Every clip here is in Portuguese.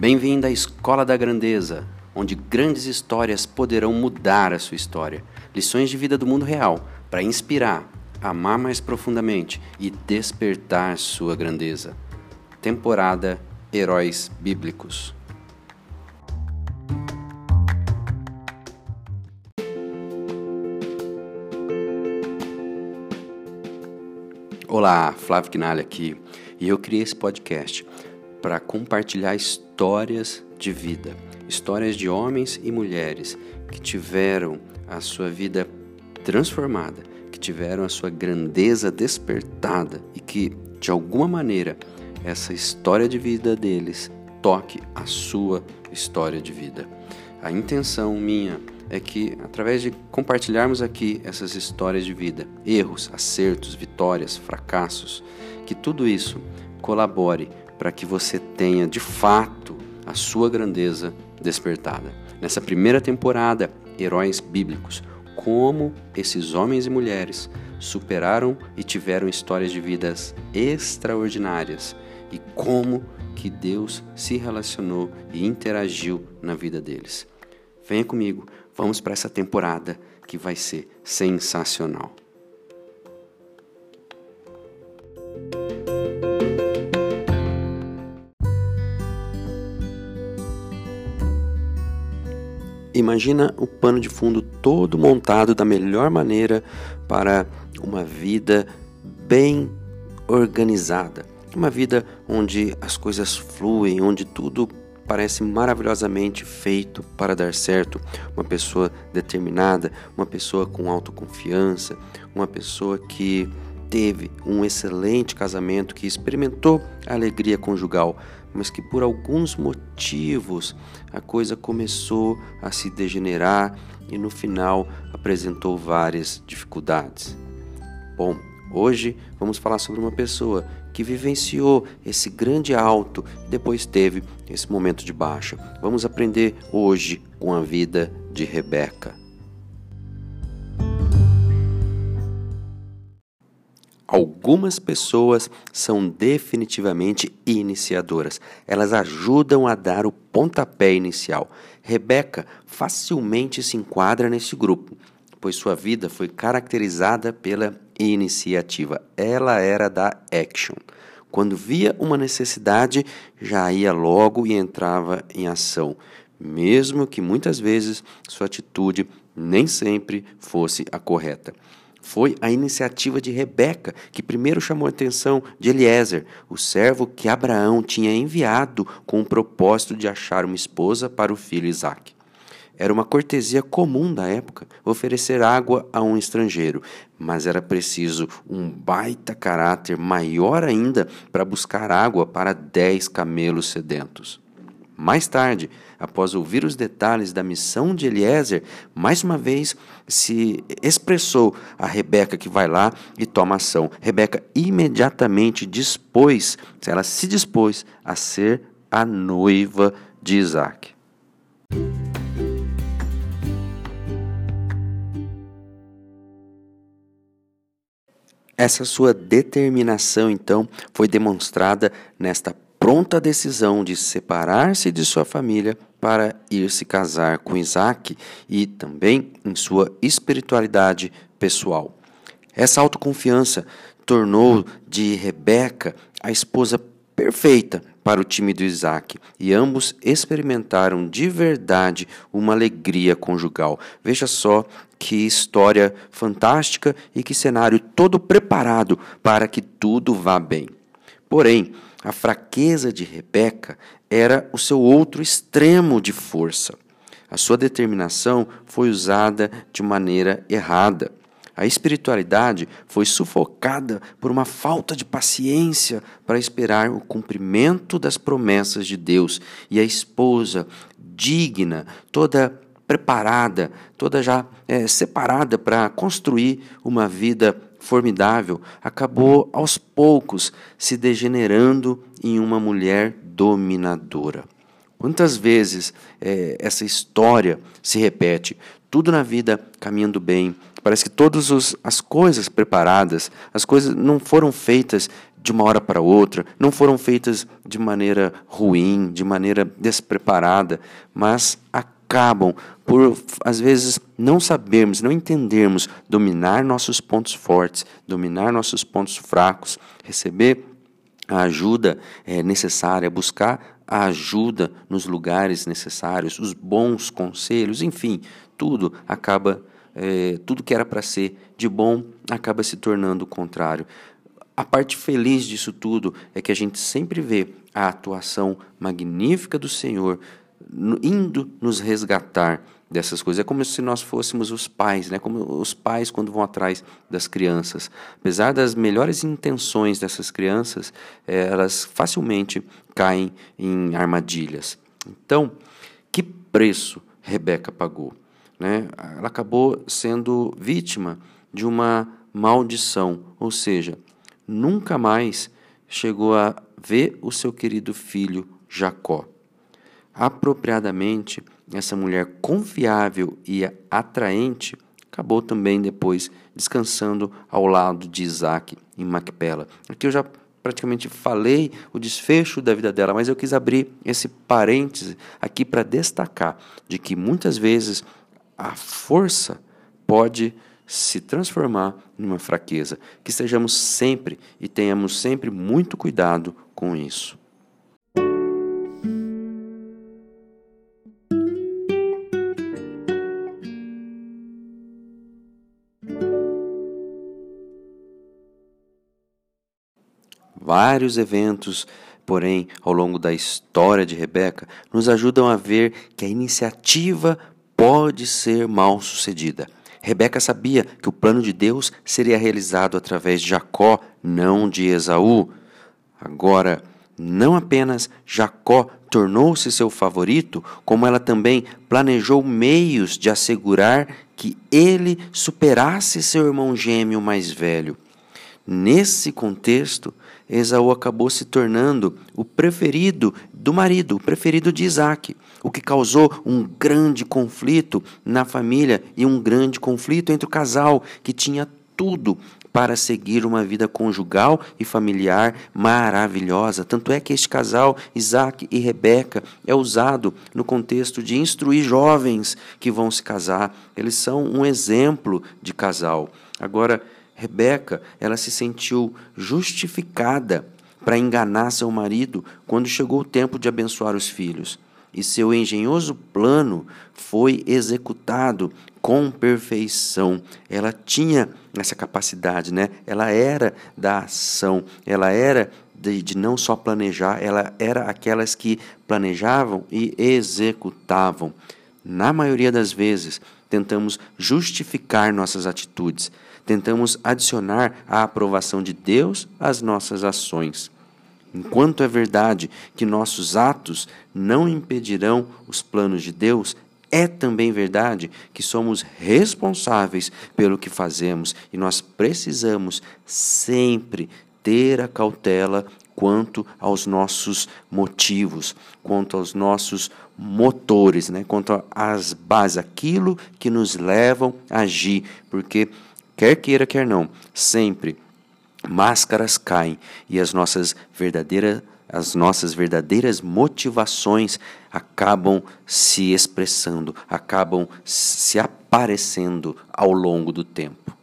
Bem-vindo à Escola da Grandeza, onde grandes histórias poderão mudar a sua história. Lições de vida do mundo real para inspirar, amar mais profundamente e despertar sua grandeza. Temporada Heróis Bíblicos. Olá, Flávio Quinalha aqui, e eu criei esse podcast para compartilhar histórias de vida, histórias de homens e mulheres que tiveram a sua vida transformada, que tiveram a sua grandeza despertada e que, de alguma maneira, essa história de vida deles toque a sua história de vida. A intenção minha é que, através de compartilharmos aqui essas histórias de vida, erros, acertos, vitórias, fracassos, que tudo isso colabore para que você tenha de fato a sua grandeza despertada. Nessa primeira temporada, Heróis Bíblicos, como esses homens e mulheres superaram e tiveram histórias de vidas extraordinárias e como que Deus se relacionou e interagiu na vida deles. Venha comigo, vamos para essa temporada que vai ser sensacional. Imagina o pano de fundo todo montado da melhor maneira para uma vida bem organizada. Uma vida onde as coisas fluem, onde tudo parece maravilhosamente feito para dar certo. Uma pessoa determinada, uma pessoa com autoconfiança, uma pessoa que teve um excelente casamento, que experimentou a alegria conjugal, mas que por alguns motivos a coisa começou a se degenerar e no final apresentou várias dificuldades. Bom, hoje vamos falar sobre uma pessoa que vivenciou esse grande alto e depois teve esse momento de baixa. Vamos aprender hoje com a vida de Rebeca. Algumas pessoas são definitivamente iniciadoras. Elas ajudam a dar o pontapé inicial. Rebeca facilmente se enquadra nesse grupo, pois sua vida foi caracterizada pela iniciativa. Ela era da action. Quando via uma necessidade, já ia logo e entrava em ação, mesmo que muitas vezes sua atitude nem sempre fosse a correta. Foi a iniciativa de Rebeca que primeiro chamou a atenção de Eliezer, o servo que Abraão tinha enviado com o propósito de achar uma esposa para o filho Isaque. Era uma cortesia comum da época oferecer água a um estrangeiro, mas era preciso um baita caráter maior ainda para buscar água para dez camelos sedentos. Mais tarde, após ouvir os detalhes da missão de Eliezer, mais uma vez se expressou a Rebeca que vai lá e toma ação. Rebeca imediatamente dispôs, ela se dispôs a ser a noiva de Isaac. Essa sua determinação, então, foi demonstrada nesta pronta decisão de separar-se de sua família para ir se casar com Isaac e também em sua espiritualidade pessoal. Essa autoconfiança tornou de Rebeca a esposa perfeita para o time do Isaac e ambos experimentaram de verdade uma alegria conjugal. Veja só que história fantástica e que cenário todo preparado para que tudo vá bem. Porém, a fraqueza de Rebeca era o seu outro extremo de força. A sua determinação foi usada de maneira errada. A espiritualidade foi sufocada por uma falta de paciência para esperar o cumprimento das promessas de Deus. E a esposa, digna, toda preparada, toda já é, separada para construir uma vida formidável, acabou aos poucos se degenerando em uma mulher dominadora. Quantas vezes é, essa história se repete? tudo na vida caminhando bem. Parece que todas as coisas preparadas, as coisas não foram feitas de uma hora para outra, não foram feitas de maneira ruim, de maneira despreparada, mas acabam por, às vezes, não sabermos, não entendermos dominar nossos pontos fortes, dominar nossos pontos fracos, receber a ajuda é, necessária, buscar a ajuda nos lugares necessários, os bons conselhos, enfim, tudo acaba, é, tudo que era para ser de bom acaba se tornando o contrário. A parte feliz disso tudo é que a gente sempre vê a atuação magnífica do Senhor indo nos resgatar dessas coisas. É como se nós fôssemos os pais, né? como os pais quando vão atrás das crianças. Apesar das melhores intenções dessas crianças, é, elas facilmente caem em armadilhas. Então, que preço Rebeca pagou? Né? Ela acabou sendo vítima de uma maldição, ou seja, nunca mais chegou a ver o seu querido filho Jacó. Apropriadamente, essa mulher confiável e atraente acabou também depois descansando ao lado de Isaac em Macpela. Aqui eu já praticamente falei o desfecho da vida dela, mas eu quis abrir esse parêntese aqui para destacar de que muitas vezes a força pode se transformar numa fraqueza. Que sejamos sempre e tenhamos sempre muito cuidado com isso. Vários eventos, porém, ao longo da história de Rebeca, nos ajudam a ver que a iniciativa pode ser mal sucedida. Rebeca sabia que o plano de Deus seria realizado através de Jacó, não de Esaú. Agora, não apenas Jacó tornou-se seu favorito, como ela também planejou meios de assegurar que ele superasse seu irmão gêmeo mais velho. Nesse contexto, Esaú acabou se tornando o preferido do marido, o preferido de Isaac, o que causou um grande conflito na família e um grande conflito entre o casal que tinha tudo para seguir uma vida conjugal e familiar maravilhosa. Tanto é que este casal, Isaac e Rebeca, é usado no contexto de instruir jovens que vão se casar. Eles são um exemplo de casal. Agora, Rebeca, ela se sentiu justificada para enganar seu marido quando chegou o tempo de abençoar os filhos. E seu engenhoso plano foi executado com perfeição. Ela tinha essa capacidade, né? Ela era da ação, ela era de, de, não só planejar, ela era aquelas que planejavam e executavam. Na maioria das vezes, tentamos justificar nossas atitudes, tentamos adicionar a aprovação de Deus às nossas ações. Enquanto é verdade que nossos atos não impedirão os planos de Deus, é também verdade que somos responsáveis pelo que fazemos e nós precisamos sempre ter a cautela quanto aos nossos motivos, quanto aos nossos motores, né? quanto às bases, aquilo que nos levam a agir, porque quer queira, quer não, sempre máscaras caem e as nossas verdadeiras as nossas verdadeiras motivações acabam se expressando, acabam se aparecendo ao longo do tempo.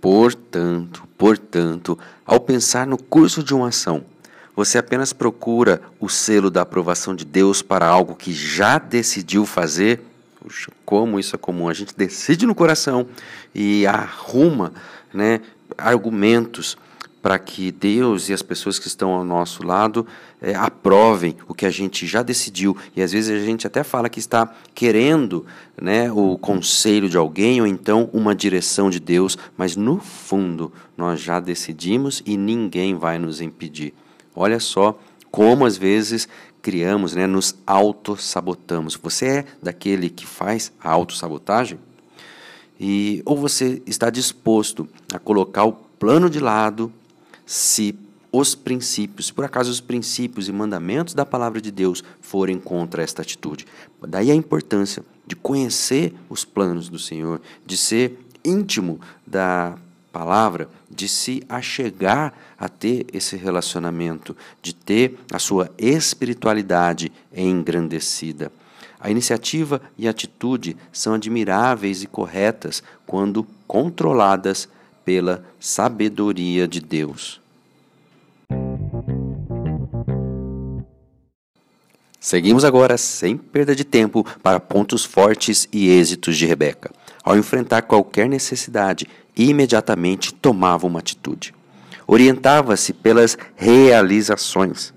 Portanto, portanto, ao pensar no curso de uma ação, você apenas procura o selo da aprovação de Deus para algo que já decidiu fazer? Puxa, como isso é comum. A gente decide no coração e arruma né, argumentos para que Deus e as pessoas que estão ao nosso lado é, aprovem o que a gente já decidiu. E às vezes a gente até fala que está querendo né, o conselho de alguém ou então uma direção de Deus, mas no fundo nós já decidimos e ninguém vai nos impedir. Olha só como às vezes criamos, né, nos auto-sabotamos. Você é daquele que faz a autossabotagem? E ou você está disposto a colocar o plano de lado, se os princípios, por acaso os princípios e mandamentos da palavra de Deus forem contra esta atitude. Daí a importância de conhecer os planos do Senhor, de ser íntimo da palavra, de se achegar a ter esse relacionamento, de ter a sua espiritualidade engrandecida. A iniciativa e a atitude são admiráveis e corretas quando controladas pela sabedoria de Deus. Seguimos agora, sem perda de tempo, para pontos fortes e êxitos de Rebeca. Ao enfrentar qualquer necessidade, imediatamente tomava uma atitude. Orientava-se pelas realizações,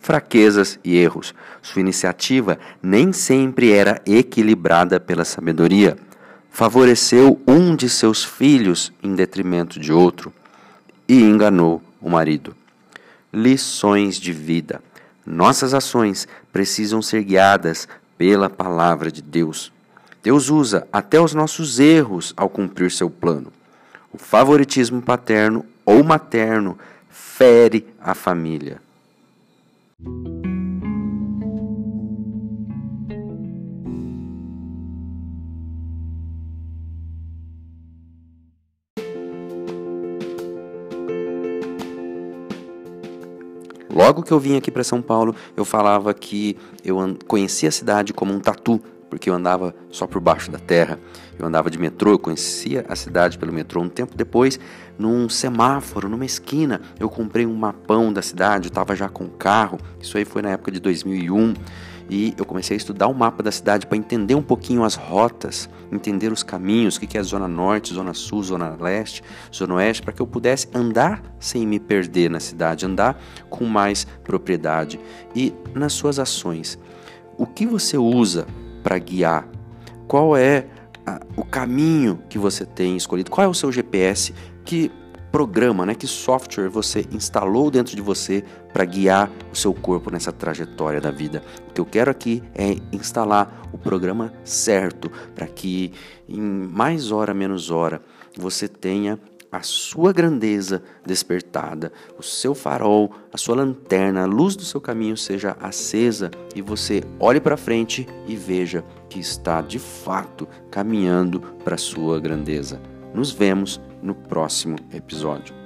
fraquezas e erros. Sua iniciativa nem sempre era equilibrada pela sabedoria. Favoreceu um de seus filhos em detrimento de outro e enganou o marido. Lições de vida. Nossas ações precisam ser guiadas pela palavra de Deus. Deus usa até os nossos erros ao cumprir seu plano. O favoritismo paterno ou materno fere a família. Logo que eu vim aqui para São Paulo, eu falava que eu conhecia a cidade como um tatu, porque eu andava só por baixo da terra. Eu andava de metrô, eu conhecia a cidade pelo metrô. Um tempo depois, num semáforo, numa esquina, eu comprei um mapão da cidade, eu estava já com carro. Isso aí foi na época de 2001 e eu comecei a estudar o mapa da cidade para entender um pouquinho as rotas, entender os caminhos, o que é zona norte, zona sul, zona leste, zona oeste, para que eu pudesse andar sem me perder na cidade, andar com mais propriedade. E nas suas ações, o que você usa para guiar? Qual é a, o caminho que você tem escolhido? Qual é o seu GPS que programa, né, que software você instalou dentro de você para guiar o seu corpo nessa trajetória da vida. O que eu quero aqui é instalar o programa certo para que em mais hora menos hora você tenha a sua grandeza despertada, o seu farol, a sua lanterna, a luz do seu caminho seja acesa e você olhe para frente e veja que está de fato caminhando para a sua grandeza. Nos vemos no próximo episódio.